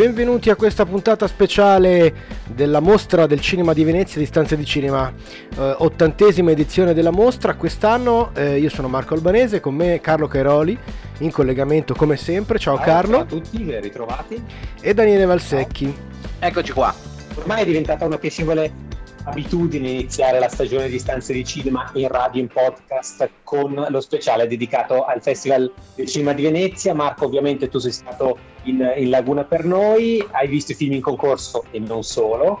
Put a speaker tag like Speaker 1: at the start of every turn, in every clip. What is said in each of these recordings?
Speaker 1: Benvenuti a questa puntata speciale della mostra del cinema di Venezia di Stanze di Cinema, eh, ottantesima edizione della mostra. Quest'anno eh, io sono Marco Albanese, con me Carlo Cairoli, in collegamento come sempre. Ciao, ciao Carlo.
Speaker 2: Ciao a tutti, ben ritrovati.
Speaker 1: E Daniele Valsecchi.
Speaker 3: Ciao. Eccoci qua.
Speaker 2: Ormai è diventata una piacevole abitudine iniziare la stagione di stanze di cinema in radio, in podcast, con lo speciale dedicato al Festival del Cinema di Venezia. Marco, ovviamente tu sei stato in, in Laguna per noi, hai visto i film in concorso e non solo,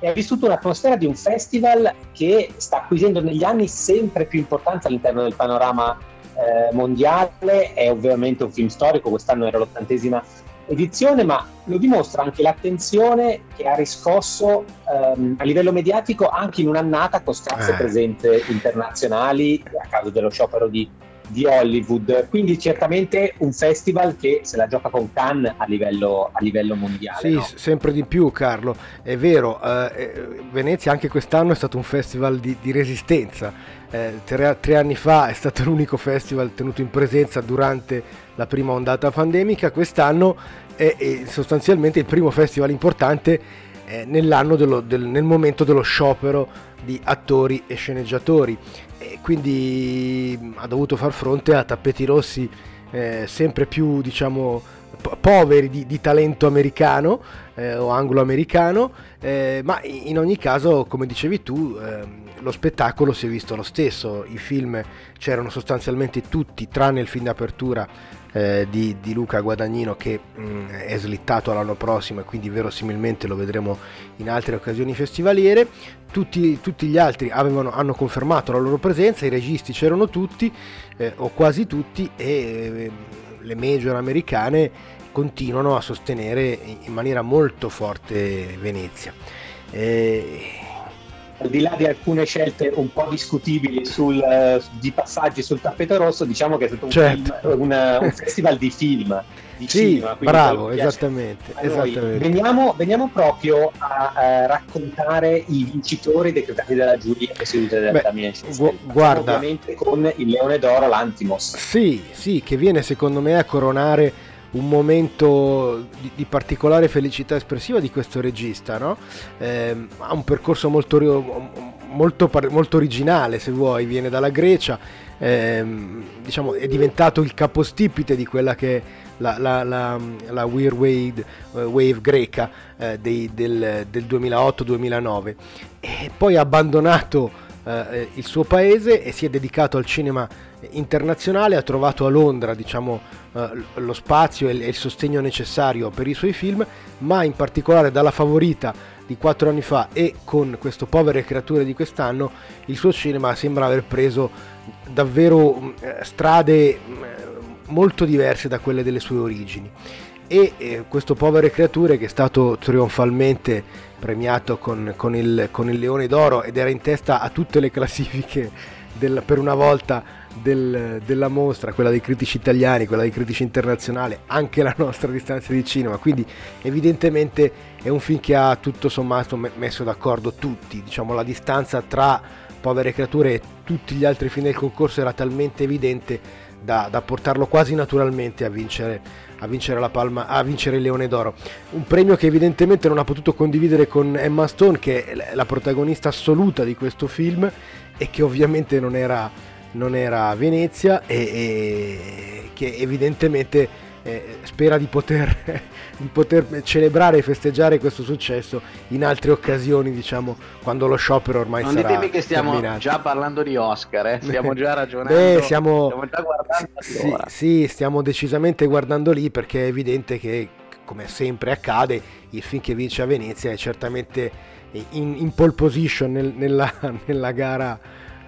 Speaker 2: e hai vissuto un'atmosfera di un festival che sta acquisendo negli anni sempre più importanza all'interno del panorama eh, mondiale. È ovviamente un film storico, quest'anno era l'ottantesima edizione, ma lo dimostra anche l'attenzione che ha riscosso ehm, a livello mediatico anche in un'annata con scarse eh. presenze internazionali a causa dello sciopero di, di, Hollywood. Quindi certamente un festival che se la gioca con Cannes a livello, a livello mondiale.
Speaker 1: Sì,
Speaker 2: no?
Speaker 1: sempre di più Carlo, è vero, eh, eh, Venezia anche quest'anno è stato un festival di, di resistenza. Eh, tre, tre, anni fa è stato l'unico festival tenuto in presenza durante la prima ondata pandemica, quest'anno è, è sostanzialmente il primo festival importante eh, nell'anno dello, del, nel momento dello sciopero di attori e sceneggiatori. E quindi ha dovuto far fronte a tappeti rossi eh, sempre più diciamo poveri di, di talento americano eh, o anglo-americano, eh, ma in ogni caso, come dicevi tu, eh, lo spettacolo si è visto lo stesso, i film c'erano sostanzialmente tutti, tranne il film d'apertura eh, di, di, Luca Guadagnino che mh, mm, è slittato all'anno prossimo e quindi verosimilmente lo vedremo in altre occasioni festivaliere. Tutti, tutti gli altri avevano, hanno confermato la loro presenza, i registi c'erano tutti eh, o quasi tutti e eh, le major americane continuano a sostenere in maniera molto forte Venezia.
Speaker 2: Eh, al di là di alcune scelte un po' discutibili sul, uh, di passaggi sul tappeto rosso, diciamo che è stato un, certo. film, un, un festival di film. Di
Speaker 1: sì, cinema, bravo, esattamente. esattamente.
Speaker 2: Veniamo, veniamo, proprio a, a, raccontare i vincitori dei criteri della giuria che si usa della
Speaker 1: gu- Guarda,
Speaker 2: ovviamente con il Leone d'Oro, l'Antimos.
Speaker 1: Sì, sì, che viene secondo me a coronare un momento di, di, particolare felicità espressiva di questo regista, no? eh, ha un percorso molto, molto, molto, originale, se vuoi, viene dalla Grecia, eh, diciamo, è diventato il capostipite di quella che è la, la, la, la Weird Wave, uh, wave greca eh, dei, del, del 2008-2009 e poi ha abbandonato eh, il suo paese e si è dedicato al cinema internazionale, ha trovato a Londra diciamo, eh, lo spazio e il sostegno necessario per i suoi film, ma in particolare dalla favorita di quattro anni fa e con questo Povere creature di quest'anno, il suo cinema sembra aver preso davvero eh, strade molto diverse da quelle delle sue origini. E eh, questo Povere creature che è stato trionfalmente premiato con, con, il, con il Leone d'Oro ed era in testa a tutte le classifiche del, per una volta del, della mostra, quella dei critici italiani, quella dei critici internazionali, anche la nostra distanza di cinema. Quindi evidentemente è un film che ha tutto sommato messo d'accordo tutti, diciamo la distanza tra Povere creature e tutti gli altri film del concorso era talmente evidente da, da portarlo quasi naturalmente a vincere, a vincere, la palma, a vincere il Leone d'Oro. Un premio che evidentemente non ha potuto condividere con Emma Stone, che è la protagonista assoluta di questo film e che ovviamente non era non era a Venezia e, e che evidentemente eh, spera di poter, di poter, celebrare e festeggiare questo successo in altre occasioni, diciamo, quando lo sciopero ormai
Speaker 3: non
Speaker 1: sarà
Speaker 3: Non ditemi che stiamo
Speaker 1: terminato.
Speaker 3: già parlando di Oscar, eh? stiamo già ragionando.
Speaker 1: Beh, stiamo, stiamo già guardando sì, sì, stiamo decisamente guardando lì perché è evidente che, come sempre accade, il film che vince a Venezia è certamente in, in pole position nel, nella, nella gara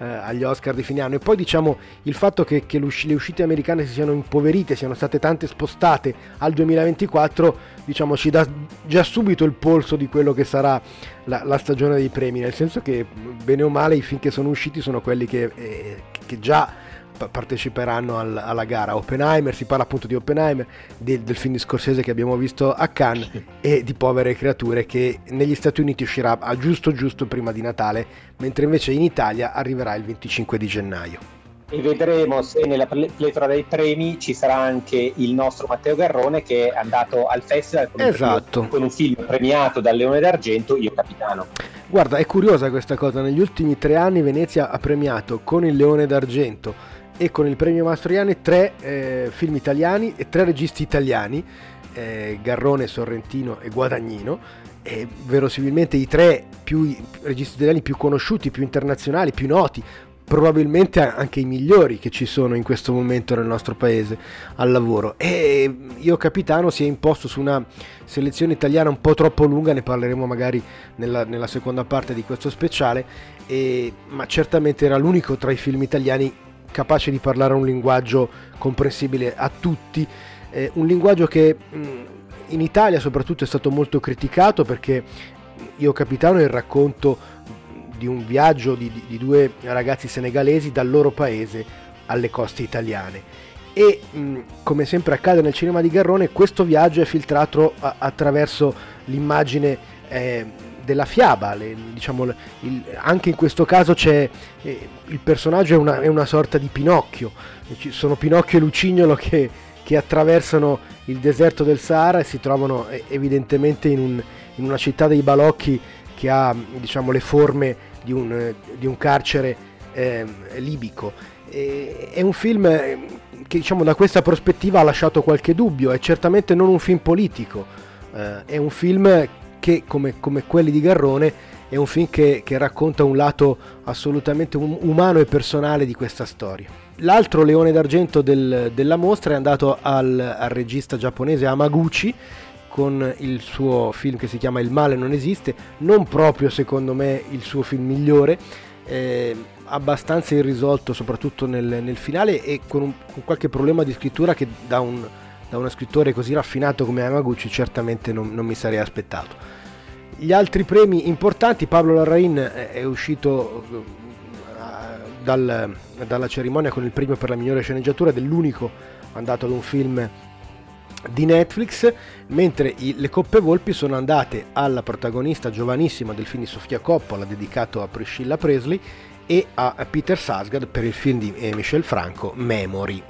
Speaker 1: eh, agli Oscar di fine anno. E poi diciamo il fatto che, che le uscite americane si siano impoverite, siano state tante spostate al 2024, diciamo ci dà già subito il polso di quello che sarà la, la stagione dei premi, nel senso che bene o male i film che sono usciti sono quelli che, eh, che già parteciperanno al, alla gara. Oppenheimer, si parla appunto di Oppenheimer, del, del film di Scorsese che abbiamo visto a Cannes e di Povere Creature che negli Stati Uniti uscirà a giusto giusto prima di Natale, mentre invece in Italia arriverà il 25 di gennaio
Speaker 2: e vedremo se nella pletora dei premi ci sarà anche il nostro Matteo Garrone che è andato al festival con,
Speaker 1: esatto.
Speaker 2: un, con un film premiato dal Leone d'Argento, Io Capitano.
Speaker 1: Guarda, è curiosa questa cosa, negli ultimi tre anni Venezia ha premiato con il Leone d'Argento e con il premio Mastroianni tre eh, film italiani e tre registi italiani, eh, Garrone, Sorrentino e Guadagnino, e verosimilmente i tre più, registi italiani più conosciuti, più internazionali, più noti, probabilmente anche i migliori che ci sono in questo momento nel nostro paese al lavoro. E io capitano si è imposto su una selezione italiana un po' troppo lunga, ne parleremo magari nella, nella seconda parte di questo speciale, e, ma certamente era l'unico tra i film italiani capace di parlare un linguaggio comprensibile a tutti, eh, un linguaggio che mh, in Italia soprattutto è stato molto criticato perché io capitano il racconto di un viaggio di, di, due ragazzi senegalesi dal loro paese alle coste italiane. E mh, come sempre accade nel cinema di Garrone questo viaggio è filtrato attraverso l'immagine eh, della fiaba, le, diciamo, il, anche in questo caso c'è, eh, il personaggio è una, è una, sorta di Pinocchio, sono Pinocchio e Lucignolo che, che, attraversano il deserto del Sahara e si trovano eh, evidentemente in, un, in, una città dei balocchi che ha diciamo, le forme di un, di un carcere eh, libico. E, è un film che diciamo, da questa prospettiva ha lasciato qualche dubbio, è certamente non un film politico, eh, è un film che come, come quelli di Garrone è un film che, che racconta un lato assolutamente um, umano e personale di questa storia. L'altro leone d'argento del, della mostra è andato al, al regista giapponese Amaguchi con il suo film che si chiama Il male non esiste, non proprio secondo me il suo film migliore, eh, abbastanza irrisolto soprattutto nel, nel finale e con, un, con, qualche problema di scrittura che da un, da uno scrittore così raffinato come Yamaguchi certamente non, non mi sarei aspettato. Gli altri premi importanti, Pablo Larrain è uscito eh, dal, dalla cerimonia con il premio per la migliore sceneggiatura dell'unico andato ad un film di Netflix, mentre i, le coppe volpi sono andate alla protagonista giovanissima del film di Sofia Coppola dedicato a Priscilla Presley e a Peter Sasgard per il film di eh, Michel Franco Memory.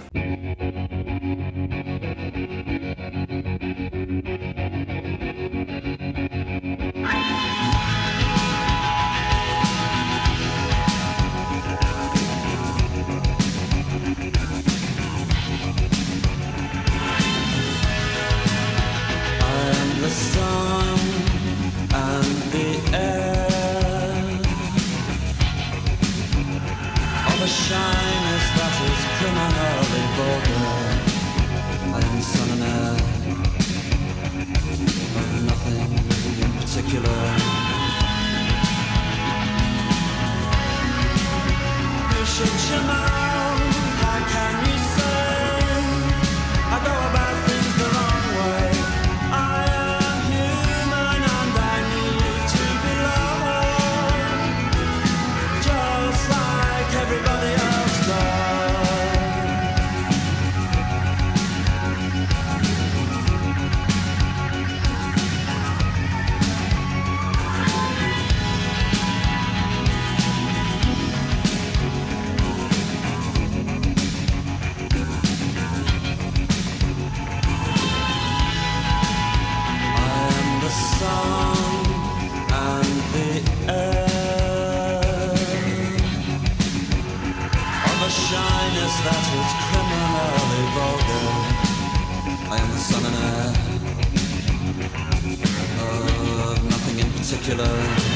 Speaker 2: Dracula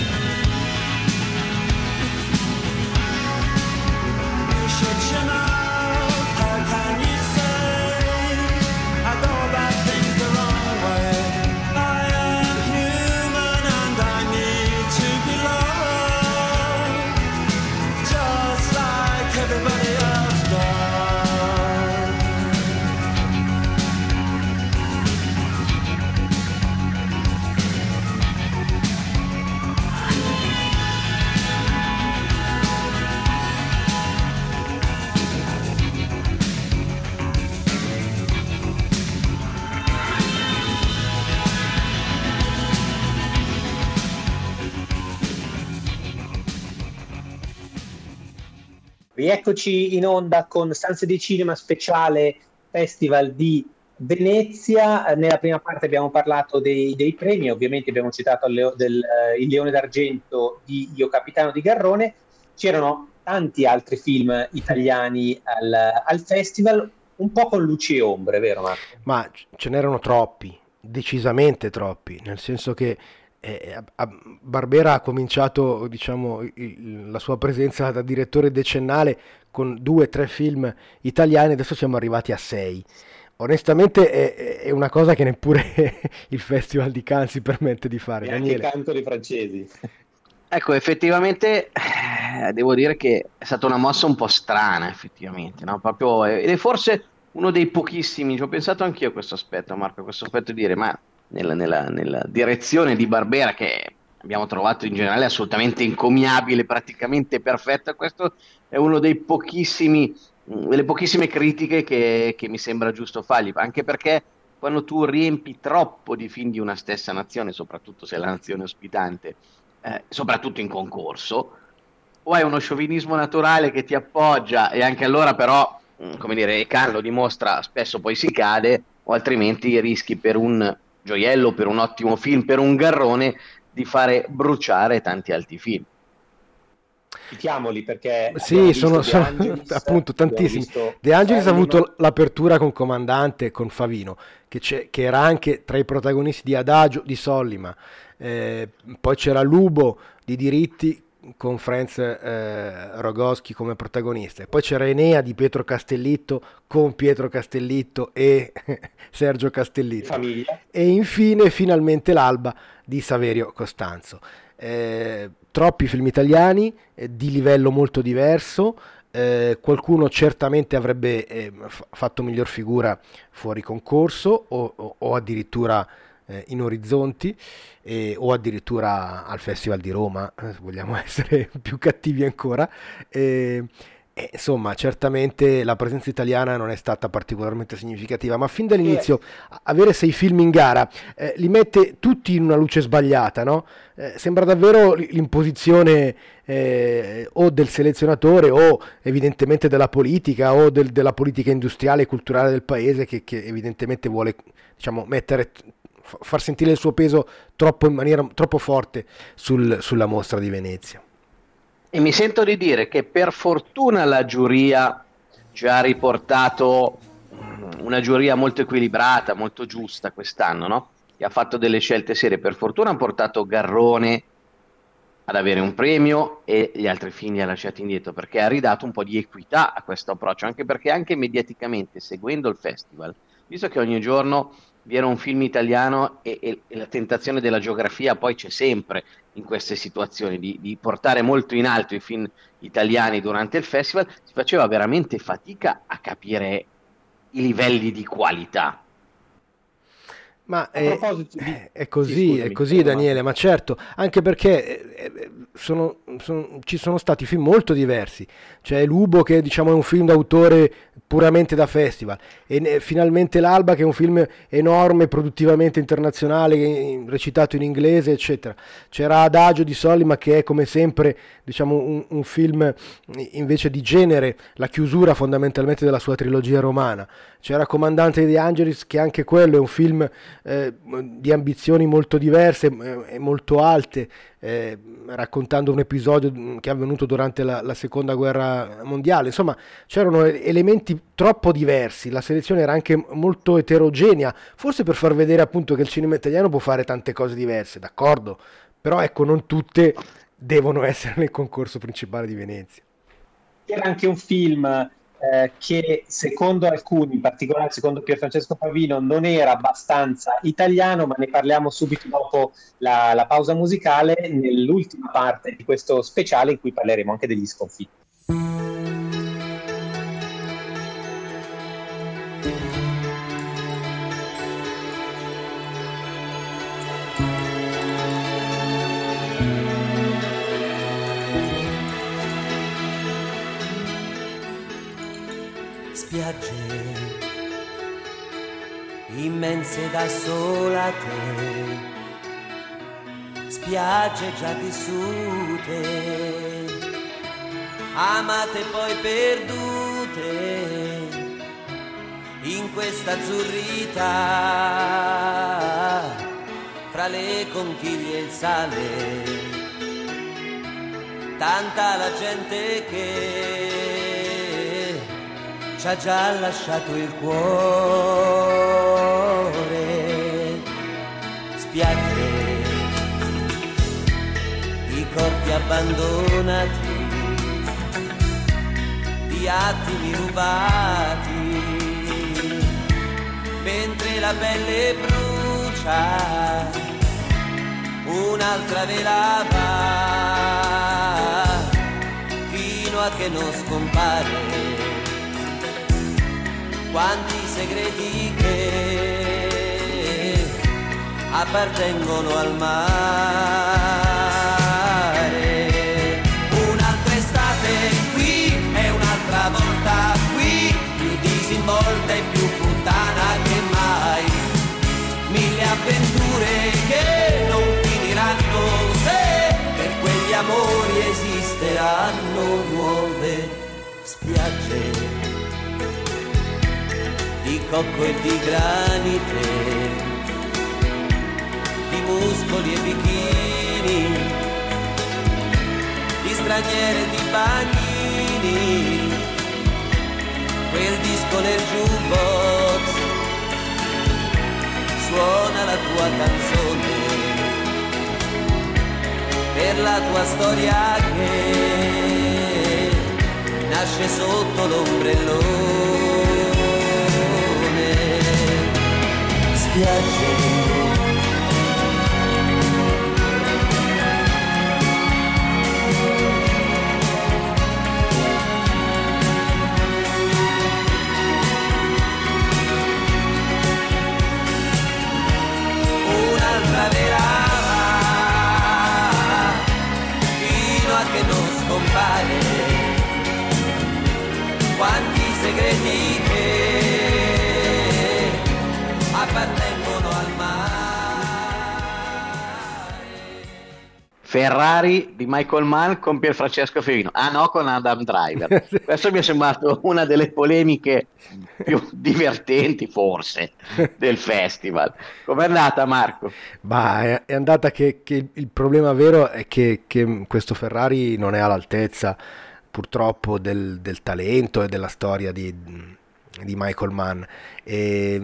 Speaker 2: Rieccoci in onda con Stanze di Cinema speciale Festival di Venezia. Nella prima parte abbiamo parlato dei, dei premi, ovviamente abbiamo citato il, del, uh, il Leone d'Argento di Io Capitano di Garrone. C'erano tanti altri film italiani al, al festival, un po' con luci e ombre, vero Marco?
Speaker 1: Ma ce n'erano troppi, decisamente troppi, nel senso che eh, Barbera ha cominciato diciamo, il, la sua presenza da direttore decennale con due o tre film italiani, adesso siamo arrivati a sei. Onestamente è, è, una cosa che neppure il Festival di Cannes si permette di fare.
Speaker 2: E Daniele. anche canto dei francesi.
Speaker 3: Ecco, effettivamente eh, devo dire che è stata una mossa un po' strana, effettivamente, no? Proprio, ed è forse uno dei pochissimi, ci ho pensato anch'io a questo aspetto, Marco, a questo aspetto di dire, ma nella, nella, nella direzione di Barbera che abbiamo trovato in generale assolutamente incommiabile, praticamente perfetta. Questo è uno dei pochissimi, delle pochissime critiche che, che, mi sembra giusto fargli, anche perché quando tu riempi troppo di film di una stessa nazione, soprattutto se è la nazione ospitante, eh, soprattutto in concorso, o hai uno sciovinismo naturale che ti appoggia e anche allora però, come dire, Carlo dimostra, spesso poi si cade, o altrimenti rischi per un gioiello, per un ottimo film, per un garrone, di fare bruciare tanti altri film.
Speaker 2: Citiamoli perché
Speaker 1: sì, sono, sono Angelis, appunto tantissimi. De Angelis ha avuto l'apertura con Comandante, con Favino, che, che, era anche tra i protagonisti di Adagio, di Sollima. Eh, poi c'era Lubo di Diritti con Franz eh, Rogoschi come protagonista. E poi c'era Enea di Pietro Castellitto con Pietro Castellitto e Sergio Castellitto.
Speaker 2: Famiglia.
Speaker 1: E infine, finalmente, l'alba di Saverio Costanzo. Eh, troppi film italiani eh, di livello molto diverso. Eh, qualcuno certamente avrebbe eh, f- fatto miglior figura fuori concorso o, o, o addirittura in Orizzonti eh, o addirittura al Festival di Roma, eh, se vogliamo essere più cattivi ancora. Eh, insomma, certamente la presenza italiana non è stata particolarmente significativa, ma fin dall'inizio avere sei film in gara eh, li mette tutti in una luce sbagliata, no? eh, sembra davvero l'imposizione eh, o del selezionatore o evidentemente della politica o del, della politica industriale e culturale del paese che, che evidentemente vuole diciamo, mettere far sentire il suo peso troppo in maniera troppo forte sul, sulla mostra di Venezia.
Speaker 3: E mi sento di dire che per fortuna la giuria ci ha riportato una giuria molto equilibrata, molto giusta quest'anno, no? Che ha fatto delle scelte serie. Per fortuna ha portato Garrone ad avere un premio e gli altri film ha lasciati indietro perché ha ridato un po' di equità a questo approccio, anche perché anche mediaticamente, seguendo il festival, visto che ogni giorno vi era un film italiano e, e, e, la tentazione della geografia poi c'è sempre in queste situazioni di, di, portare molto in alto i film italiani durante il festival, si faceva veramente fatica a capire i livelli di qualità.
Speaker 1: Ma è, è, così, è così Daniele, ma certo, anche perché eh, eh, sono, sono, ci sono stati film molto diversi. C'è Lubo che diciamo è un film d'autore puramente da festival e finalmente L'Alba che è un film enorme, produttivamente internazionale, recitato in inglese, eccetera. C'era Adagio di Solima che è come sempre diciamo, un, un film invece di genere, la chiusura fondamentalmente della sua trilogia romana. C'era Comandante di Angelis che anche quello è un film eh, di ambizioni molto diverse eh, e molto alte, eh, raccontando un episodio che è avvenuto durante la, la, seconda guerra mondiale. Insomma, c'erano elementi troppo diversi, la selezione era anche molto eterogenea, forse per far vedere appunto che il cinema italiano può fare tante cose diverse, d'accordo, però ecco, non tutte devono essere nel concorso principale di Venezia.
Speaker 2: C'era anche un film eh, che secondo alcuni, in particolare secondo Pier Francesco Pavino, non era abbastanza italiano, ma ne parliamo subito dopo la, la pausa musicale, nell'ultima parte di questo speciale in cui parleremo anche degli sconfitti.
Speaker 4: Immense da sola te, spiagge già vissute, amate poi perdute in questa azzurrità fra le conchiglie e il sale. Tanta la gente che ci ha già lasciato il cuore corpi abbandonati di attimi rubati mentre la pelle brucia un'altra velava fino a che non scompare. Quanti segreti che appartengono al mare esisteranno nuove spiagge di cocco e di granite, di muscoli e bikini, di straniere e di bagnini, quel disco nel jukebox suona la tua canzone per la tua storia che nasce sotto l'ombrellone. Spiagge segreti che appartengono al mare
Speaker 3: Ferrari di Michael Mann con Pierfrancesco Ferino. Ah no, con Adam Driver. Questo mi è sembrato una delle polemiche più divertenti, forse, del festival. Com'è andata, Marco?
Speaker 1: Ma è, è andata che, che il problema vero è che, che questo Ferrari non è all'altezza purtroppo del, del talento e della storia di, di Michael Mann. E,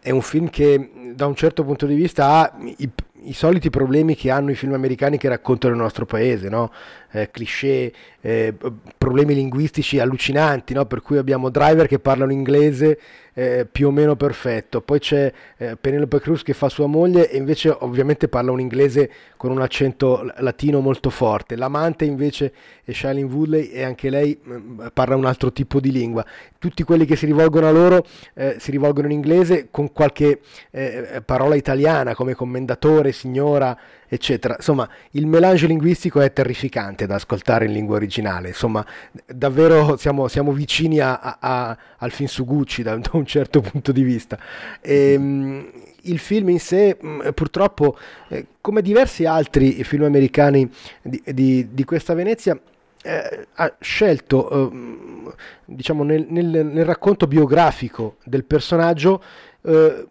Speaker 1: è un film che da un certo punto di vista ha i, i soliti problemi che hanno i film americani che raccontano il nostro paese, no? eh, cliché, eh, problemi linguistici allucinanti, no? per cui abbiamo driver che parlano inglese eh, più o meno perfetto, poi c'è eh, Penelope Cruz che fa sua moglie e invece ovviamente parla un inglese con un accento latino molto forte, l'amante invece è Shailene Woodley e anche lei mh, parla un altro tipo di lingua, tutti quelli che si rivolgono a loro eh, si rivolgono in inglese con qualche eh, parola italiana come commendatore, signora, eccetera. Insomma, il melange linguistico è terrificante da ascoltare in lingua originale. Insomma, davvero siamo, siamo vicini a, a, al film su Gucci da, da, un certo punto di vista. E, mh, il film in sé, mh, purtroppo, eh, come diversi altri film americani di, di, di questa Venezia, eh, ha scelto, eh, diciamo, nel, nel, nel, racconto biografico del personaggio, eh,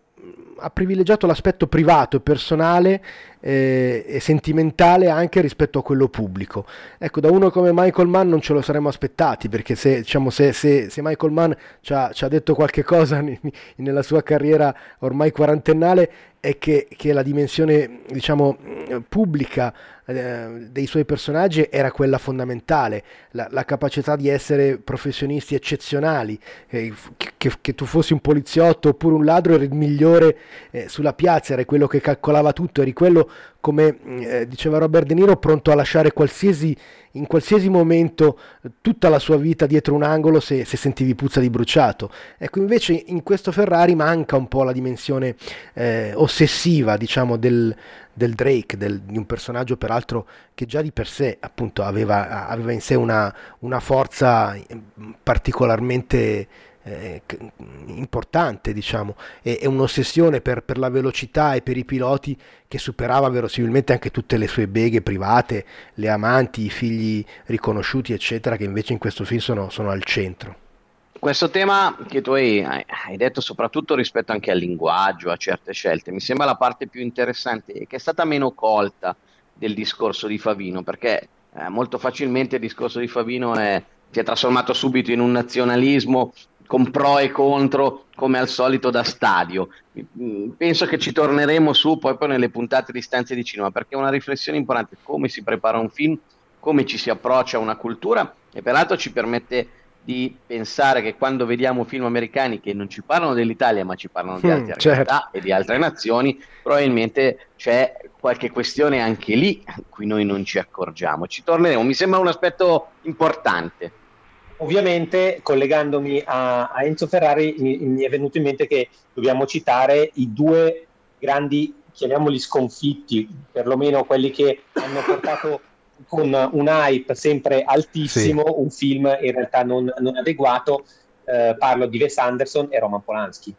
Speaker 1: ha privilegiato l'aspetto privato e personale e sentimentale anche rispetto a quello pubblico. Ecco, da uno come Michael Mann non ce lo saremmo aspettati, perché se, diciamo, se, se, se Michael Mann ci ha, ci ha, detto qualche cosa nella sua carriera ormai quarantennale, è che, che la dimensione diciamo, pubblica eh, dei suoi personaggi era quella fondamentale, la, la capacità di essere professionisti eccezionali, eh, che, che, tu fossi un poliziotto oppure un ladro eri il migliore eh, sulla piazza, eri quello che calcolava tutto, eri quello come eh, diceva Robert De Niro, pronto a lasciare qualsiasi, in qualsiasi momento tutta la sua vita dietro un angolo se, se, sentivi puzza di bruciato. Ecco, invece in questo Ferrari manca un po' la dimensione eh, ossessiva, diciamo, del, del Drake, del, di un personaggio peraltro che già di per sé appunto aveva, aveva in sé una, una forza particolarmente eh, importante, diciamo, e, un'ossessione per, per, la velocità e per i piloti che superava verosimilmente anche tutte le sue beghe private, le amanti, i figli riconosciuti, eccetera, che invece in questo film sono, sono al centro.
Speaker 3: Questo tema che tu hai, hai, detto soprattutto rispetto anche al linguaggio, a certe scelte, mi sembra la parte più interessante e che è stata meno colta del discorso di Favino, perché eh, molto facilmente il discorso di Favino è, si è trasformato subito in un nazionalismo con pro e contro, come al solito da stadio. Mm, penso che ci torneremo su poi, poi nelle puntate di stanze di cinema, perché è una riflessione importante, come si prepara un film, come ci si approccia a una cultura e peraltro ci permette di pensare che quando vediamo film americani che non ci parlano dell'Italia ma ci parlano di mm, altre mm, certo. e di altre nazioni, probabilmente c'è qualche questione anche lì a cui noi non ci accorgiamo. Ci torneremo, mi sembra un aspetto importante.
Speaker 2: Ovviamente, collegandomi a, a Enzo Ferrari, mi, mi, è venuto in mente che dobbiamo citare i due grandi, chiamiamoli sconfitti, perlomeno quelli che hanno portato con un hype sempre altissimo sì. un film in realtà non, non adeguato. Eh, parlo di Wes Anderson e Roman Polanski.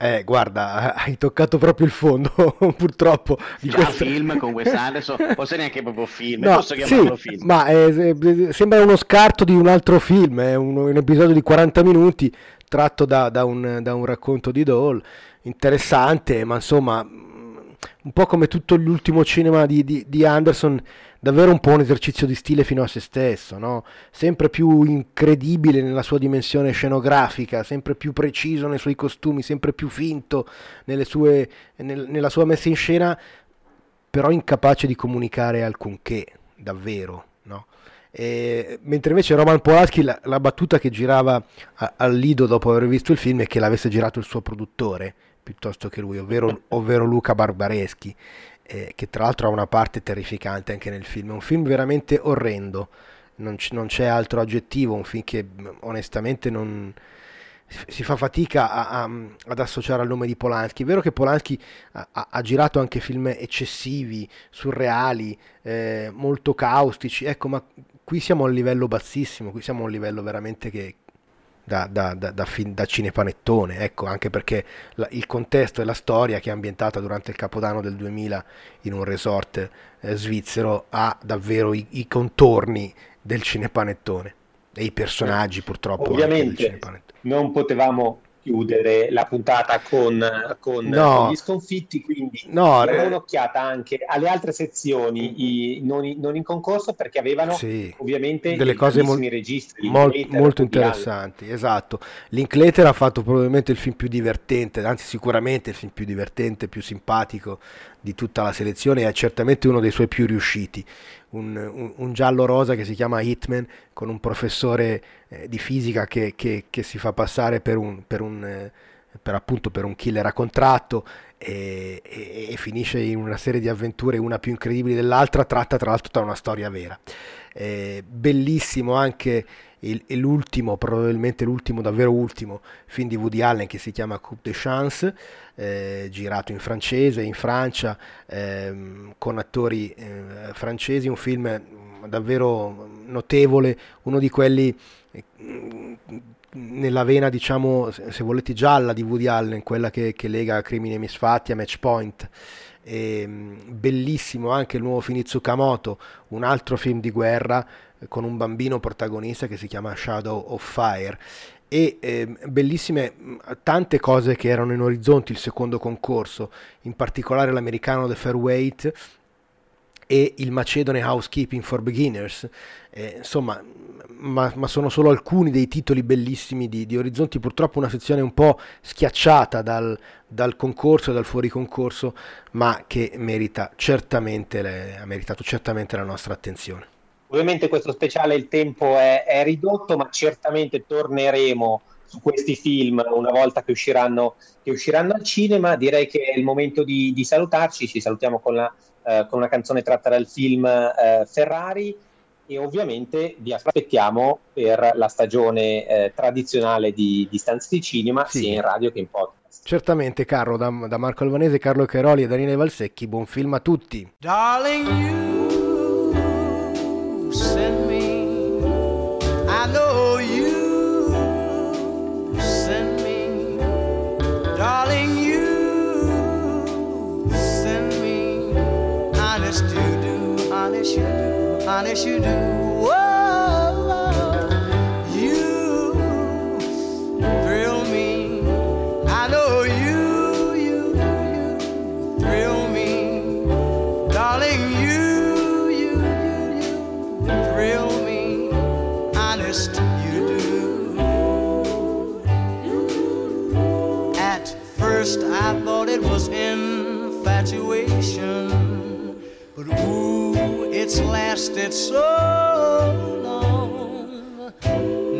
Speaker 1: Eh, guarda, hai toccato proprio il fondo, purtroppo.
Speaker 3: Di Già questo... film con Wes Anderson, forse neanche proprio film, no, posso
Speaker 1: chiamarlo sì, film. Ma eh, eh, sembra uno scarto di un altro film, è un, un episodio di 40 minuti tratto da, da, un, da un racconto di Dole, interessante, ma insomma, un po' come tutto l'ultimo cinema di, di, di Anderson davvero un po' un esercizio di stile fino a se stesso, no? sempre più incredibile nella sua dimensione scenografica, sempre più preciso nei suoi costumi, sempre più finto sue, nel, nella sua messa in scena, però incapace di comunicare alcunché, davvero. No? E, mentre invece Roman Polanski la, la battuta che girava al Lido dopo aver visto il film è che l'avesse girato il suo produttore piuttosto che lui, ovvero, ovvero Luca Barbareschi eh, che tra l'altro ha una parte terrificante anche nel film. È un film veramente orrendo, non, c- non c'è altro aggettivo, un film che onestamente non, si fa fatica a, a, ad associare al nome di Polanski. È vero che Polanski ha, ha girato anche film eccessivi, surreali, eh, molto caustici, ecco, ma qui siamo a un livello bassissimo, qui siamo a un livello veramente che, da, da, da, da, fin, da cinepanettone, ecco, anche perché la, il contesto e la storia che è ambientata durante il Capodanno del 2000 in un resort eh, svizzero ha davvero i, i, contorni del cinepanettone e i personaggi purtroppo
Speaker 2: ovviamente non potevamo chiudere la puntata con, con no, gli sconfitti, quindi no, diamo eh, un'occhiata anche alle altre sezioni i, non, non, in concorso perché avevano sì, ovviamente
Speaker 1: delle cose mol- registri, mol- molto interessanti. Esatto, Linklater ha fatto probabilmente il film più divertente, anzi sicuramente il film più divertente, più simpatico di tutta la selezione è certamente uno dei suoi più riusciti un, un, un, giallo rosa che si chiama Hitman con un professore eh, di fisica che, che, che, si fa passare per un, per un, eh, per appunto per un killer a contratto e, e, e, finisce in una serie di avventure, una più incredibile dell'altra, tratta tra l'altro da una storia vera. Eh, bellissimo anche il, l'ultimo, probabilmente l'ultimo, davvero ultimo film di Woody Allen che si chiama Coupe de Chance, eh, girato in francese, in Francia, ehm, con attori eh, francesi, un film davvero notevole, uno di quelli eh, nella vena, diciamo, se volete, gialla di Woody Allen, quella che, che lega Crimini e Misfatti a Match Point. Ehm, bellissimo anche il nuovo film Tsukamoto, un altro film di guerra con un bambino protagonista che si chiama Shadow of Fire. E eh, bellissime tante cose che erano in orizzonte il secondo concorso, in particolare l'americano The Fairweight e il macedone Housekeeping for Beginners, eh, insomma, ma, ma, sono solo alcuni dei titoli bellissimi di, di, Orizzonti, purtroppo una sezione un po' schiacciata dal, dal concorso e dal fuori concorso, ma che merita certamente le, ha meritato certamente la nostra attenzione.
Speaker 2: Ovviamente questo speciale il tempo è, è, ridotto, ma certamente torneremo su questi film una volta che usciranno, che usciranno al cinema. Direi che è il momento di, di salutarci. Ci salutiamo con, la, eh, con, una canzone tratta dal film eh, Ferrari e ovviamente vi aspettiamo per la stagione eh, tradizionale di, di Cinema sì. sia in radio che in podcast.
Speaker 1: Certamente Carlo, da, da Marco Albanese, Carlo Caroli e Daniele Valsecchi, buon film a tutti. Darling you send me I know you
Speaker 5: send me Darling you send me Honest you do, honest you do fine as you do. existed so long.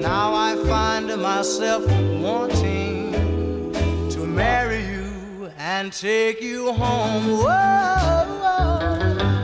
Speaker 5: Now I find myself wanting to marry you and take you home. Whoa, whoa.